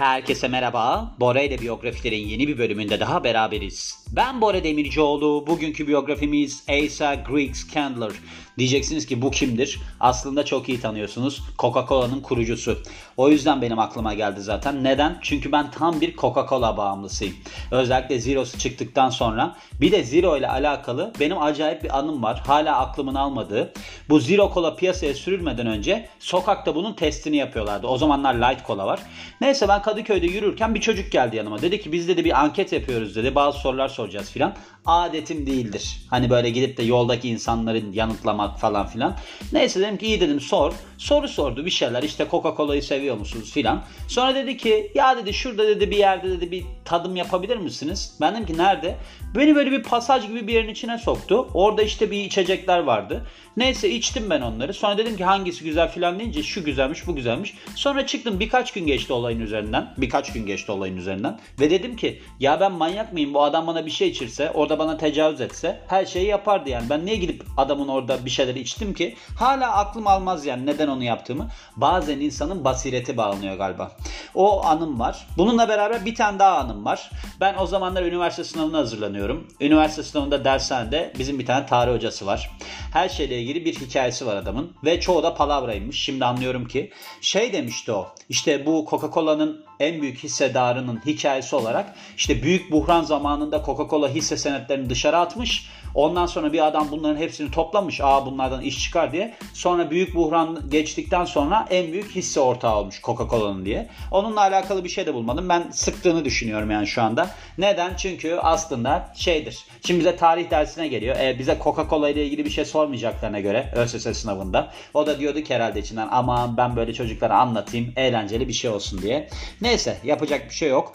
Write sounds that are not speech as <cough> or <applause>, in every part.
Herkese merhaba. Bora ile biyografilerin yeni bir bölümünde daha beraberiz. Ben Bora Demircioğlu. Bugünkü biyografimiz Asa Griggs Candler. Diyeceksiniz ki bu kimdir? Aslında çok iyi tanıyorsunuz. Coca-Cola'nın kurucusu. O yüzden benim aklıma geldi zaten. Neden? Çünkü ben tam bir Coca-Cola bağımlısıyım. Özellikle Zero'su çıktıktan sonra. Bir de Zero ile alakalı benim acayip bir anım var. Hala aklımın almadığı. Bu Zero Cola piyasaya sürülmeden önce sokakta bunun testini yapıyorlardı. O zamanlar Light Cola var. Neyse ben Kadıköy'de yürürken bir çocuk geldi yanıma. Dedi ki biz dedi bir anket yapıyoruz dedi. Bazı sorular soracağız filan. Adetim değildir. Hani böyle gidip de yoldaki insanların yanıtlamak falan filan. Neyse dedim ki iyi dedim sor. Soru sordu bir şeyler işte Coca-Cola'yı seviyor musunuz filan. Sonra dedi ki ya dedi şurada dedi bir yerde dedi bir tadım yapabilir misiniz? Ben dedim ki nerede? Beni böyle bir pasaj gibi bir yerin içine soktu. Orada işte bir içecekler vardı. Neyse içtim ben onları. Sonra dedim ki hangisi güzel filan deyince şu güzelmiş bu güzelmiş. Sonra çıktım birkaç gün geçti olayın üzerinden. Birkaç gün geçti olayın üzerinden. Ve dedim ki ya ben manyak mıyım bu adam bana bir şey içirse orada bana tecavüz etse her şeyi yapardı yani. Ben niye gidip adamın orada bir şeyleri içtim ki? Hala aklım almaz yani neden onu yaptığımı. Bazen insanın basireti bağlanıyor galiba. O anım var. Bununla beraber bir tane daha anım var. Ben o zamanlar üniversite sınavına hazırlanıyorum. Üniversite sınavında dershanede bizim bir tane tarih hocası var. Her şeyle ilgili bir hikayesi var adamın. Ve çoğu da palavraymış. Şimdi anlıyorum ki. Şey demişti o. İşte bu Coca-Cola'nın en büyük hissedarının hikayesi olarak işte büyük buhran zamanında Coca-Cola hisse senetlerini dışarı atmış. Ondan sonra bir adam bunların hepsini toplamış. Aa bunlardan iş çıkar diye. Sonra büyük buhran geçtikten sonra en büyük hisse ortağı olmuş Coca-Cola'nın diye. Onunla alakalı bir şey de bulmadım. Ben sıktığını düşünüyorum yani şu anda. Neden? Çünkü aslında şeydir. Şimdi bize tarih dersine geliyor. E, bize Coca-Cola ile ilgili bir şey sormayacaklarına göre ÖSS sınavında. O da diyordu ki herhalde içinden ama ben böyle çocuklara anlatayım eğlenceli bir şey olsun diye. Neyse yapacak bir şey yok.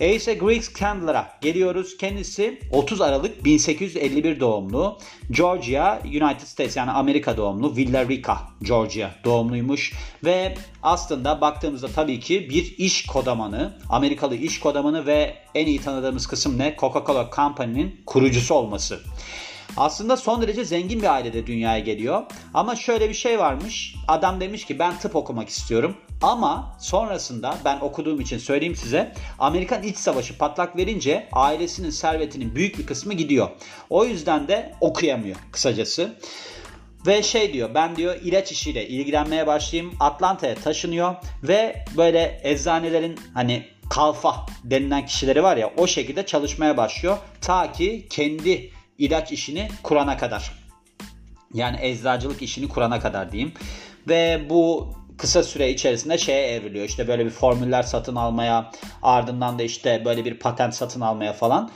Asa Griggs Candler'a geliyoruz. Kendisi 30 Aralık 1851 doğumlu. Georgia, United States yani Amerika doğumlu. Villa Rica, Georgia doğumluymuş. Ve aslında baktığımızda tabii ki bir iş kodamanı, Amerikalı iş kodamanı ve en iyi tanıdığımız kısım ne? Coca-Cola Company'nin kurucusu olması. Aslında son derece zengin bir ailede dünyaya geliyor. Ama şöyle bir şey varmış. Adam demiş ki ben tıp okumak istiyorum. Ama sonrasında ben okuduğum için söyleyeyim size Amerikan İç Savaşı patlak verince ailesinin servetinin büyük bir kısmı gidiyor. O yüzden de okuyamıyor kısacası. Ve şey diyor ben diyor ilaç işiyle ilgilenmeye başlayayım. Atlanta'ya taşınıyor ve böyle eczanelerin hani kalfa denilen kişileri var ya o şekilde çalışmaya başlıyor. Ta ki kendi ilaç işini kurana kadar. Yani eczacılık işini kurana kadar diyeyim. Ve bu kısa süre içerisinde şeye evriliyor. İşte böyle bir formüller satın almaya, ardından da işte böyle bir patent satın almaya falan.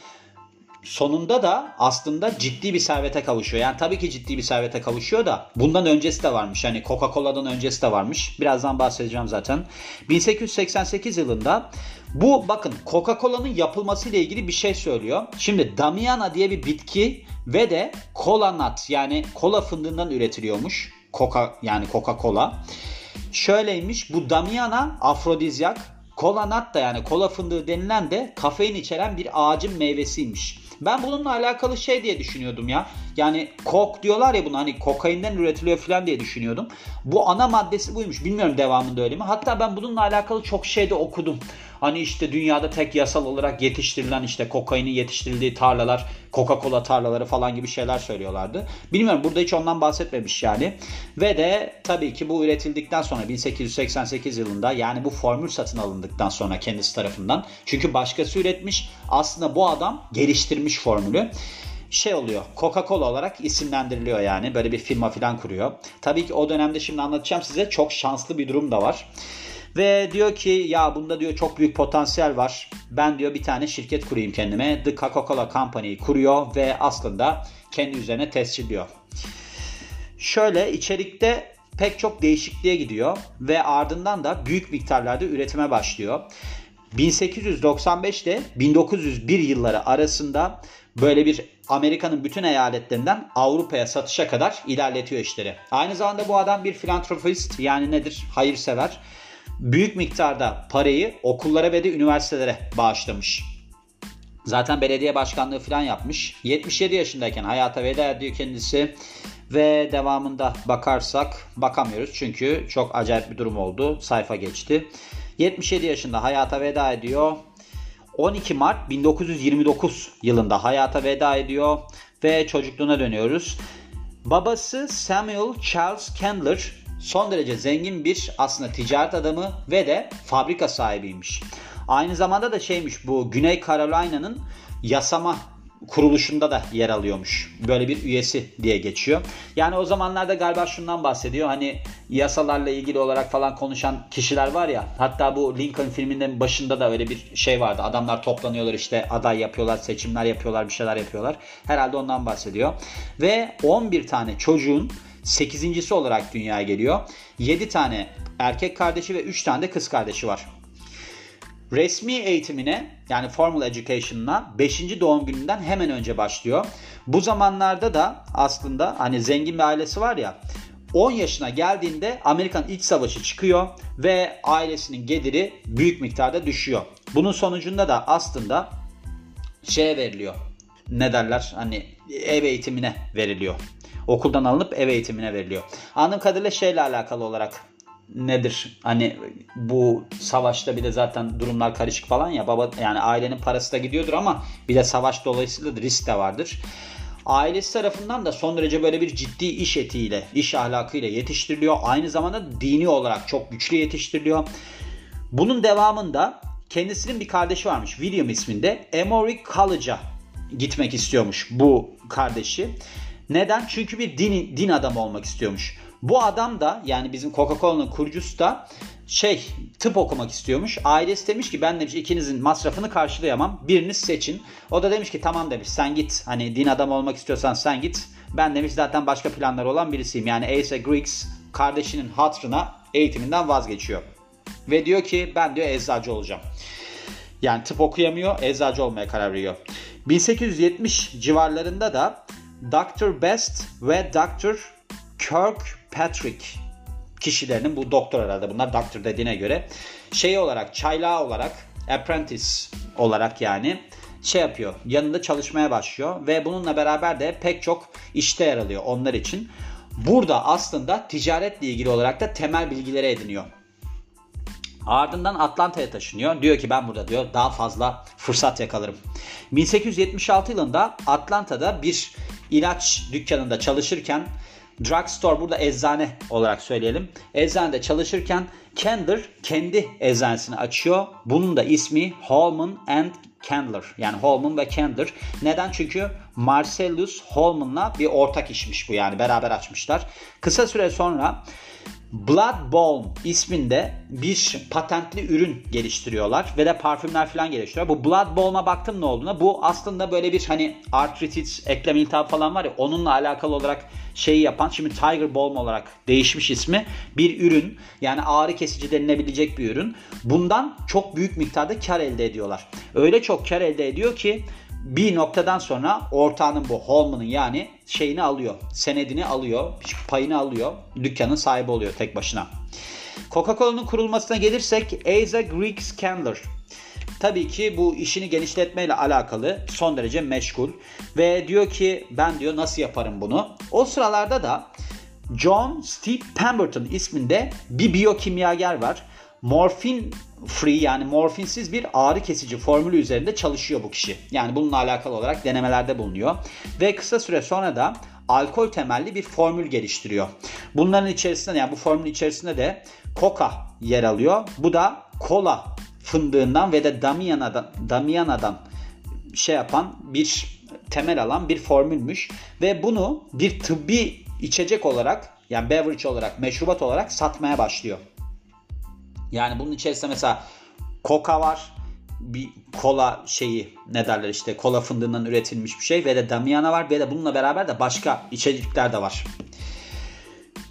Sonunda da aslında ciddi bir servete kavuşuyor. Yani tabii ki ciddi bir servete kavuşuyor da bundan öncesi de varmış. Hani Coca-Cola'dan öncesi de varmış. Birazdan bahsedeceğim zaten. 1888 yılında bu bakın Coca-Cola'nın yapılması ile ilgili bir şey söylüyor. Şimdi Damiana diye bir bitki ve de kola nut yani kola fındığından üretiliyormuş. Coca yani Coca-Cola. Şöyleymiş bu Damiana afrodizyak. Kola nut da yani kola fındığı denilen de kafein içeren bir ağacın meyvesiymiş. Ben bununla alakalı şey diye düşünüyordum ya. Yani kok diyorlar ya bunu hani kokainden üretiliyor falan diye düşünüyordum. Bu ana maddesi buymuş. Bilmiyorum devamında öyle mi? Hatta ben bununla alakalı çok şey de okudum. Hani işte dünyada tek yasal olarak yetiştirilen işte kokainin yetiştirildiği tarlalar, Coca-Cola tarlaları falan gibi şeyler söylüyorlardı. Bilmiyorum burada hiç ondan bahsetmemiş yani. Ve de tabii ki bu üretildikten sonra 1888 yılında yani bu formül satın alındıktan sonra kendisi tarafından. Çünkü başkası üretmiş. Aslında bu adam geliştirmiş formülü şey oluyor. Coca-Cola olarak isimlendiriliyor yani. Böyle bir firma falan kuruyor. Tabii ki o dönemde şimdi anlatacağım size çok şanslı bir durum da var. Ve diyor ki ya bunda diyor çok büyük potansiyel var. Ben diyor bir tane şirket kurayım kendime. The Coca-Cola Company'yi kuruyor ve aslında kendi üzerine tescilliyor. Şöyle içerikte pek çok değişikliğe gidiyor ve ardından da büyük miktarlarda üretime başlıyor. 1895 ile 1901 yılları arasında böyle bir Amerika'nın bütün eyaletlerinden Avrupa'ya satışa kadar ilerletiyor işleri. Aynı zamanda bu adam bir filantropist yani nedir? Hayırsever büyük miktarda parayı okullara ve de üniversitelere bağışlamış. Zaten belediye başkanlığı falan yapmış. 77 yaşındayken hayata veda ediyor kendisi. Ve devamında bakarsak bakamıyoruz çünkü çok acayip bir durum oldu. Sayfa geçti. 77 yaşında hayata veda ediyor. 12 Mart 1929 yılında hayata veda ediyor ve çocukluğuna dönüyoruz. Babası Samuel Charles Candler son derece zengin bir aslında ticaret adamı ve de fabrika sahibiymiş. Aynı zamanda da şeymiş bu Güney Carolina'nın yasama kuruluşunda da yer alıyormuş. Böyle bir üyesi diye geçiyor. Yani o zamanlarda galiba şundan bahsediyor. Hani yasalarla ilgili olarak falan konuşan kişiler var ya. Hatta bu Lincoln filminin başında da öyle bir şey vardı. Adamlar toplanıyorlar işte aday yapıyorlar, seçimler yapıyorlar, bir şeyler yapıyorlar. Herhalde ondan bahsediyor. Ve 11 tane çocuğun 8.si olarak dünyaya geliyor. 7 tane erkek kardeşi ve 3 tane de kız kardeşi var. Resmi eğitimine yani formal education'ına 5. doğum gününden hemen önce başlıyor. Bu zamanlarda da aslında hani zengin bir ailesi var ya 10 yaşına geldiğinde Amerikan İç Savaşı çıkıyor ve ailesinin geliri büyük miktarda düşüyor. Bunun sonucunda da aslında şeye veriliyor. Ne derler? Hani ev eğitimine veriliyor. Okuldan alınıp ev eğitimine veriliyor. Anladığım kadarıyla şeyle alakalı olarak nedir? Hani bu savaşta bir de zaten durumlar karışık falan ya. Baba yani ailenin parası da gidiyordur ama bir de savaş dolayısıyla risk de vardır. Ailesi tarafından da son derece böyle bir ciddi iş etiğiyle, iş ahlakıyla yetiştiriliyor. Aynı zamanda dini olarak çok güçlü yetiştiriliyor. Bunun devamında kendisinin bir kardeşi varmış. William isminde. Emory College'a gitmek istiyormuş bu kardeşi. Neden? Çünkü bir din, din adamı olmak istiyormuş. Bu adam da yani bizim Coca-Cola'nın kurucusu da şey tıp okumak istiyormuş. Ailesi demiş ki ben demiş ikinizin masrafını karşılayamam. Biriniz seçin. O da demiş ki tamam demiş sen git. Hani din adamı olmak istiyorsan sen git. Ben demiş zaten başka planları olan birisiyim. Yani Asa Griggs kardeşinin hatrına eğitiminden vazgeçiyor. Ve diyor ki ben diyor eczacı olacağım. Yani tıp okuyamıyor, eczacı olmaya karar veriyor. 1870 civarlarında da Dr. Best ve Dr. Kirkpatrick kişilerinin bu doktor herhalde bunlar doktor dediğine göre şey olarak çaylağı olarak apprentice olarak yani şey yapıyor yanında çalışmaya başlıyor ve bununla beraber de pek çok işte yer alıyor onlar için. Burada aslında ticaretle ilgili olarak da temel bilgileri ediniyor. Ardından Atlanta'ya taşınıyor. Diyor ki ben burada diyor daha fazla fırsat yakalarım. 1876 yılında Atlanta'da bir ilaç dükkanında çalışırken drugstore burada eczane olarak söyleyelim. Eczanede çalışırken Candler kendi eczanesini açıyor. Bunun da ismi Holman and Candler. Yani Holman ve Candler. Neden? Çünkü Marcellus Holman'la bir ortak işmiş bu yani beraber açmışlar. Kısa süre sonra Blood Balm isminde bir patentli ürün geliştiriyorlar ve de parfümler falan geliştiriyor. Bu Blood Balm'a baktım ne olduğuna. Bu aslında böyle bir hani artritis, eklem iltihabı falan var ya onunla alakalı olarak şeyi yapan şimdi Tiger Balm olarak değişmiş ismi bir ürün. Yani ağrı kesici denilebilecek bir ürün. Bundan çok büyük miktarda kar elde ediyorlar. Öyle çok kar elde ediyor ki bir noktadan sonra ortağının bu Holman'ın yani şeyini alıyor. Senedini alıyor. Payını alıyor. Dükkanın sahibi oluyor tek başına. Coca-Cola'nın kurulmasına gelirsek Asa Greek Candler. Tabii ki bu işini genişletmeyle alakalı son derece meşgul. Ve diyor ki ben diyor nasıl yaparım bunu. O sıralarda da John Steve Pemberton isminde bir biyokimyager var. Morfin free yani morfinsiz bir ağrı kesici formülü üzerinde çalışıyor bu kişi. Yani bununla alakalı olarak denemelerde bulunuyor. Ve kısa süre sonra da alkol temelli bir formül geliştiriyor. Bunların içerisinde yani bu formülün içerisinde de coca yer alıyor. Bu da kola fındığından ve de Damiana'dan, Damiana'dan şey yapan bir temel alan bir formülmüş ve bunu bir tıbbi içecek olarak yani beverage olarak meşrubat olarak satmaya başlıyor. Yani bunun içerisinde mesela koka var. Bir kola şeyi ne derler işte kola fındığından üretilmiş bir şey ve de Damiana var ve de bununla beraber de başka içecekler de var.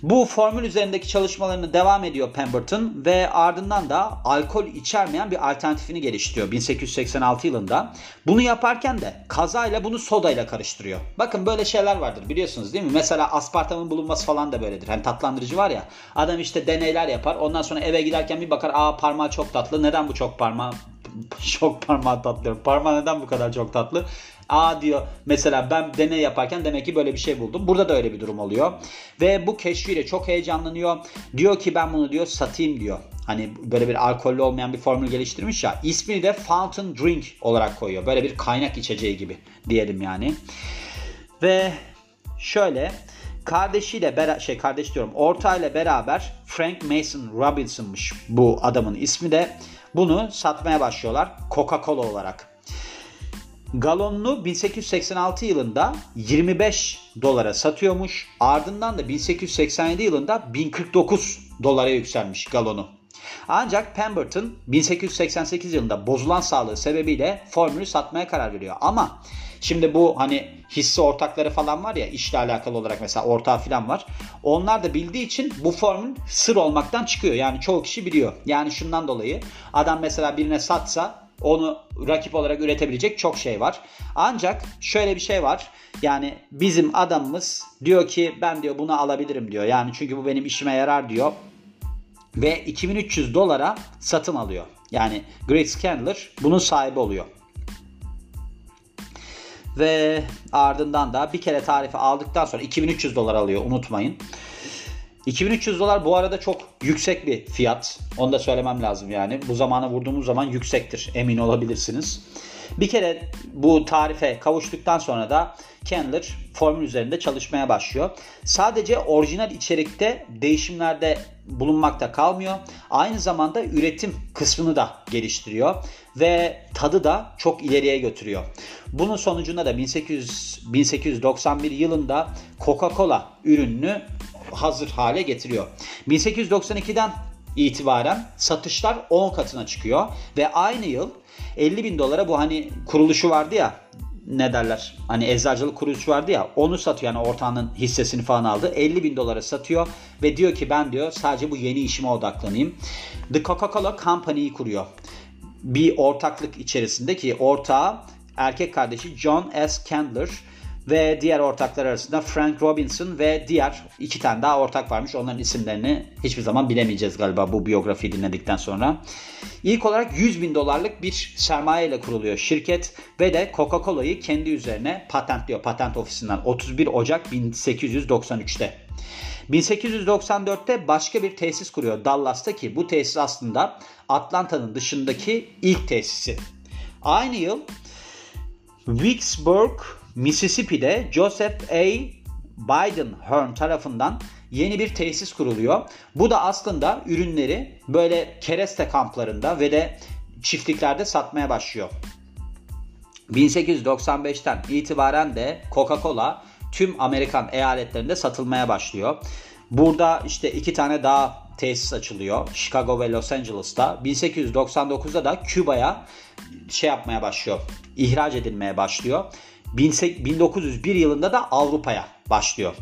Bu formül üzerindeki çalışmalarını devam ediyor Pemberton ve ardından da alkol içermeyen bir alternatifini geliştiriyor 1886 yılında. Bunu yaparken de kazayla bunu sodayla karıştırıyor. Bakın böyle şeyler vardır biliyorsunuz değil mi? Mesela aspartamın bulunması falan da böyledir. Hani tatlandırıcı var ya adam işte deneyler yapar ondan sonra eve giderken bir bakar aa parmağı çok tatlı neden bu çok parmağı <laughs> çok parmağı tatlı. Parmağı neden bu kadar çok tatlı? Aa diyor mesela ben deney yaparken demek ki böyle bir şey buldum. Burada da öyle bir durum oluyor. Ve bu keşfiyle çok heyecanlanıyor. Diyor ki ben bunu diyor satayım diyor. Hani böyle bir alkollü olmayan bir formül geliştirmiş ya. İsmini de Fountain Drink olarak koyuyor. Böyle bir kaynak içeceği gibi diyelim yani. Ve şöyle kardeşiyle beraber şey kardeş diyorum ortağıyla beraber Frank Mason Robinson'mış bu adamın ismi de. Bunu satmaya başlıyorlar Coca-Cola olarak. Galonunu 1886 yılında 25 dolara satıyormuş. Ardından da 1887 yılında 1049 dolara yükselmiş galonu. Ancak Pemberton 1888 yılında bozulan sağlığı sebebiyle formülü satmaya karar veriyor. Ama şimdi bu hani hisse ortakları falan var ya işle alakalı olarak mesela ortağı falan var. Onlar da bildiği için bu formül sır olmaktan çıkıyor. Yani çoğu kişi biliyor. Yani şundan dolayı adam mesela birine satsa onu rakip olarak üretebilecek çok şey var. Ancak şöyle bir şey var. Yani bizim adamımız diyor ki ben diyor bunu alabilirim diyor. Yani çünkü bu benim işime yarar diyor. Ve 2300 dolara satın alıyor. Yani Greg Scandler bunun sahibi oluyor. Ve ardından da bir kere tarifi aldıktan sonra 2300 dolar alıyor unutmayın. 2300 dolar bu arada çok yüksek bir fiyat. Onu da söylemem lazım yani. Bu zamana vurduğumuz zaman yüksektir emin olabilirsiniz. Bir kere bu tarife kavuştuktan sonra da Candler formül üzerinde çalışmaya başlıyor. Sadece orijinal içerikte değişimlerde bulunmakta kalmıyor. Aynı zamanda üretim kısmını da geliştiriyor ve tadı da çok ileriye götürüyor. Bunun sonucunda da 1800, 1891 yılında Coca-Cola ürününü hazır hale getiriyor. 1892'den itibaren satışlar 10 katına çıkıyor ve aynı yıl 50 bin dolara bu hani kuruluşu vardı ya ne derler hani eczacılık kuruluşu vardı ya onu satıyor yani ortağının hissesini falan aldı 50 bin dolara satıyor ve diyor ki ben diyor sadece bu yeni işime odaklanayım. The Coca-Cola Company'yi kuruyor. Bir ortaklık içerisinde ki ortağı erkek kardeşi John S. Candler ve diğer ortaklar arasında Frank Robinson ve diğer iki tane daha ortak varmış. Onların isimlerini hiçbir zaman bilemeyeceğiz galiba bu biyografiyi dinledikten sonra. İlk olarak 100 bin dolarlık bir sermaye ile kuruluyor şirket ve de Coca-Cola'yı kendi üzerine patentliyor patent ofisinden 31 Ocak 1893'te. 1894'te başka bir tesis kuruyor Dallas'ta ki bu tesis aslında Atlanta'nın dışındaki ilk tesisi. Aynı yıl Vicksburg Mississippi'de Joseph A. Biden Hearn tarafından yeni bir tesis kuruluyor. Bu da aslında ürünleri böyle kereste kamplarında ve de çiftliklerde satmaya başlıyor. 1895'ten itibaren de Coca-Cola tüm Amerikan eyaletlerinde satılmaya başlıyor. Burada işte iki tane daha tesis açılıyor. Chicago ve Los Angeles'ta. 1899'da da Küba'ya şey yapmaya başlıyor. İhraç edilmeye başlıyor. 1901 yılında da Avrupa'ya başlıyor.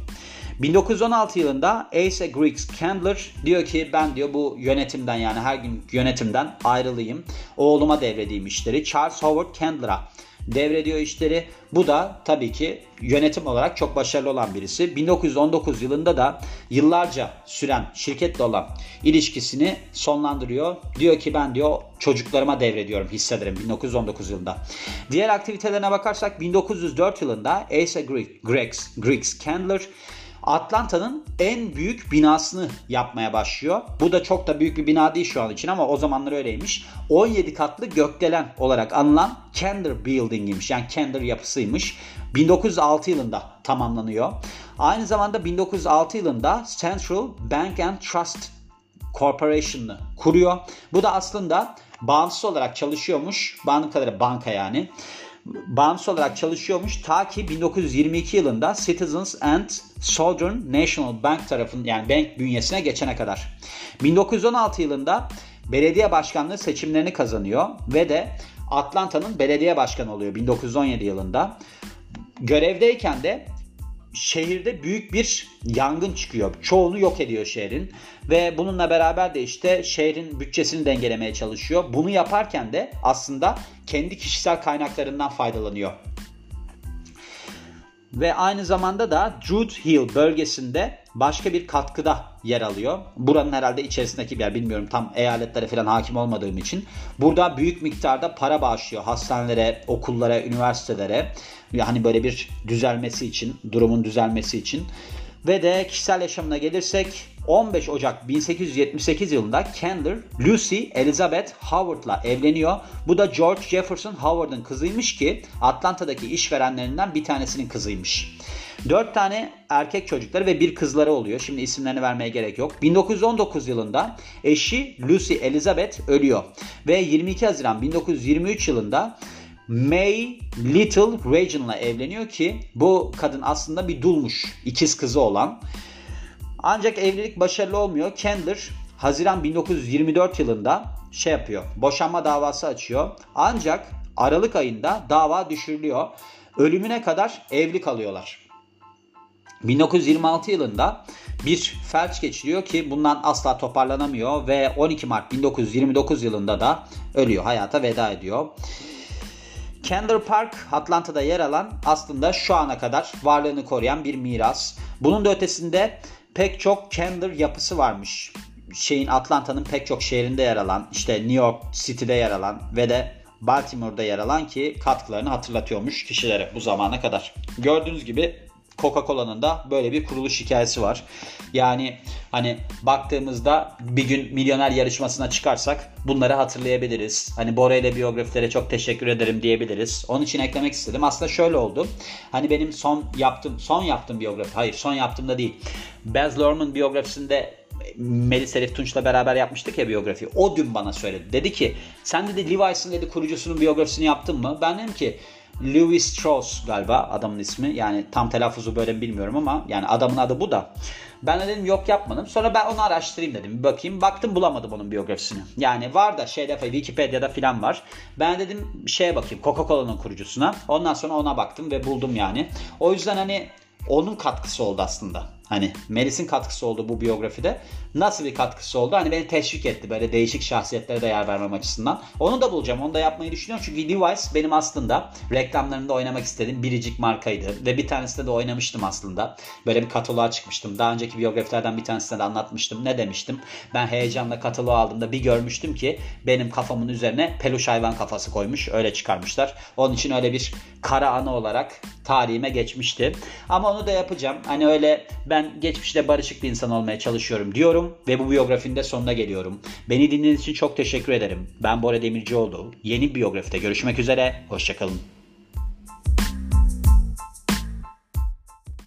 1916 yılında Asa Griggs Candler diyor ki ben diyor bu yönetimden yani her gün yönetimden ayrılayım. Oğluma devredeyim işleri. Charles Howard Candler'a devrediyor işleri. Bu da tabii ki yönetim olarak çok başarılı olan birisi. 1919 yılında da yıllarca süren şirketle olan ilişkisini sonlandırıyor. Diyor ki ben diyor çocuklarıma devrediyorum hissederim 1919 yılında. Diğer aktivitelerine bakarsak 1904 yılında Asa Griggs, Griggs Candler Atlanta'nın en büyük binasını yapmaya başlıyor. Bu da çok da büyük bir bina değil şu an için ama o zamanlar öyleymiş. 17 katlı gökdelen olarak anılan Kender Building'iymiş. Yani Kender yapısıymış. 1906 yılında tamamlanıyor. Aynı zamanda 1906 yılında Central Bank and Trust Corporation'ı kuruyor. Bu da aslında bağımsız olarak çalışıyormuş. Bağımlı banka yani bağımsız olarak çalışıyormuş ta ki 1922 yılında Citizens and Southern National Bank tarafından yani bank bünyesine geçene kadar. 1916 yılında belediye başkanlığı seçimlerini kazanıyor ve de Atlanta'nın belediye başkanı oluyor 1917 yılında. Görevdeyken de şehirde büyük bir yangın çıkıyor. Çoğunu yok ediyor şehrin ve bununla beraber de işte şehrin bütçesini dengelemeye çalışıyor. Bunu yaparken de aslında kendi kişisel kaynaklarından faydalanıyor. Ve aynı zamanda da Druid Hill bölgesinde başka bir katkıda yer alıyor. Buranın herhalde içerisindeki bir yer bilmiyorum tam eyaletlere falan hakim olmadığım için. Burada büyük miktarda para bağışlıyor hastanelere, okullara, üniversitelere. Hani böyle bir düzelmesi için, durumun düzelmesi için. Ve de kişisel yaşamına gelirsek 15 Ocak 1878 yılında Candler Lucy Elizabeth Howard'la evleniyor. Bu da George Jefferson Howard'ın kızıymış ki Atlanta'daki işverenlerinden bir tanesinin kızıymış. 4 tane erkek çocukları ve bir kızları oluyor. Şimdi isimlerini vermeye gerek yok. 1919 yılında eşi Lucy Elizabeth ölüyor. Ve 22 Haziran 1923 yılında May Little Regin'la evleniyor ki bu kadın aslında bir dulmuş. ikiz kızı olan. Ancak evlilik başarılı olmuyor. Candler Haziran 1924 yılında şey yapıyor. Boşanma davası açıyor. Ancak Aralık ayında dava düşürülüyor. Ölümüne kadar evli kalıyorlar. 1926 yılında bir felç geçiriyor ki bundan asla toparlanamıyor ve 12 Mart 1929 yılında da ölüyor. Hayata veda ediyor. Kendall Park Atlanta'da yer alan aslında şu ana kadar varlığını koruyan bir miras. Bunun da ötesinde pek çok Kendall yapısı varmış. Şeyin Atlanta'nın pek çok şehrinde yer alan, işte New York City'de yer alan ve de Baltimore'da yer alan ki katkılarını hatırlatıyormuş kişilere bu zamana kadar. Gördüğünüz gibi Coca-Cola'nın da böyle bir kuruluş hikayesi var. Yani hani baktığımızda bir gün milyoner yarışmasına çıkarsak bunları hatırlayabiliriz. Hani Bora ile biyografilere çok teşekkür ederim diyebiliriz. Onun için eklemek istedim. Aslında şöyle oldu. Hani benim son yaptım son yaptığım biyografi. Hayır son yaptığımda değil. Baz Luhrmann biyografisinde Melis Elif Tunç'la beraber yapmıştık ya biyografi. O dün bana söyledi. Dedi ki sen dedi Levi's'ın dedi kurucusunun biyografisini yaptın mı? Ben dedim ki Louis Strauss galiba adamın ismi. Yani tam telaffuzu böyle bilmiyorum ama yani adamın adı bu da. Ben de dedim yok yapmadım. Sonra ben onu araştırayım dedim. Bir bakayım. Baktım bulamadım onun biyografisini. Yani var da şeyde Wikipedia'da filan var. Ben dedim şeye bakayım Coca-Cola'nın kurucusuna. Ondan sonra ona baktım ve buldum yani. O yüzden hani onun katkısı oldu aslında. Hani Melis'in katkısı oldu bu biyografide. Nasıl bir katkısı oldu? Hani beni teşvik etti böyle değişik şahsiyetlere de yer vermem açısından. Onu da bulacağım. Onu da yapmayı düşünüyorum. Çünkü Levi's benim aslında reklamlarında oynamak istediğim biricik markaydı. Ve bir tanesinde de oynamıştım aslında. Böyle bir kataloğa çıkmıştım. Daha önceki biyografilerden bir tanesinde de anlatmıştım. Ne demiştim? Ben heyecanla kataloğu aldığımda bir görmüştüm ki benim kafamın üzerine peluş hayvan kafası koymuş. Öyle çıkarmışlar. Onun için öyle bir kara anı olarak tarihime geçmişti. Ama onu da yapacağım. Hani öyle ben geçmişte barışık bir insan olmaya çalışıyorum diyorum ve bu biyografinin sonuna geliyorum. Beni dinlediğiniz için çok teşekkür ederim. Ben Bora Demircioğlu. Yeni biyografide görüşmek üzere. Hoşçakalın.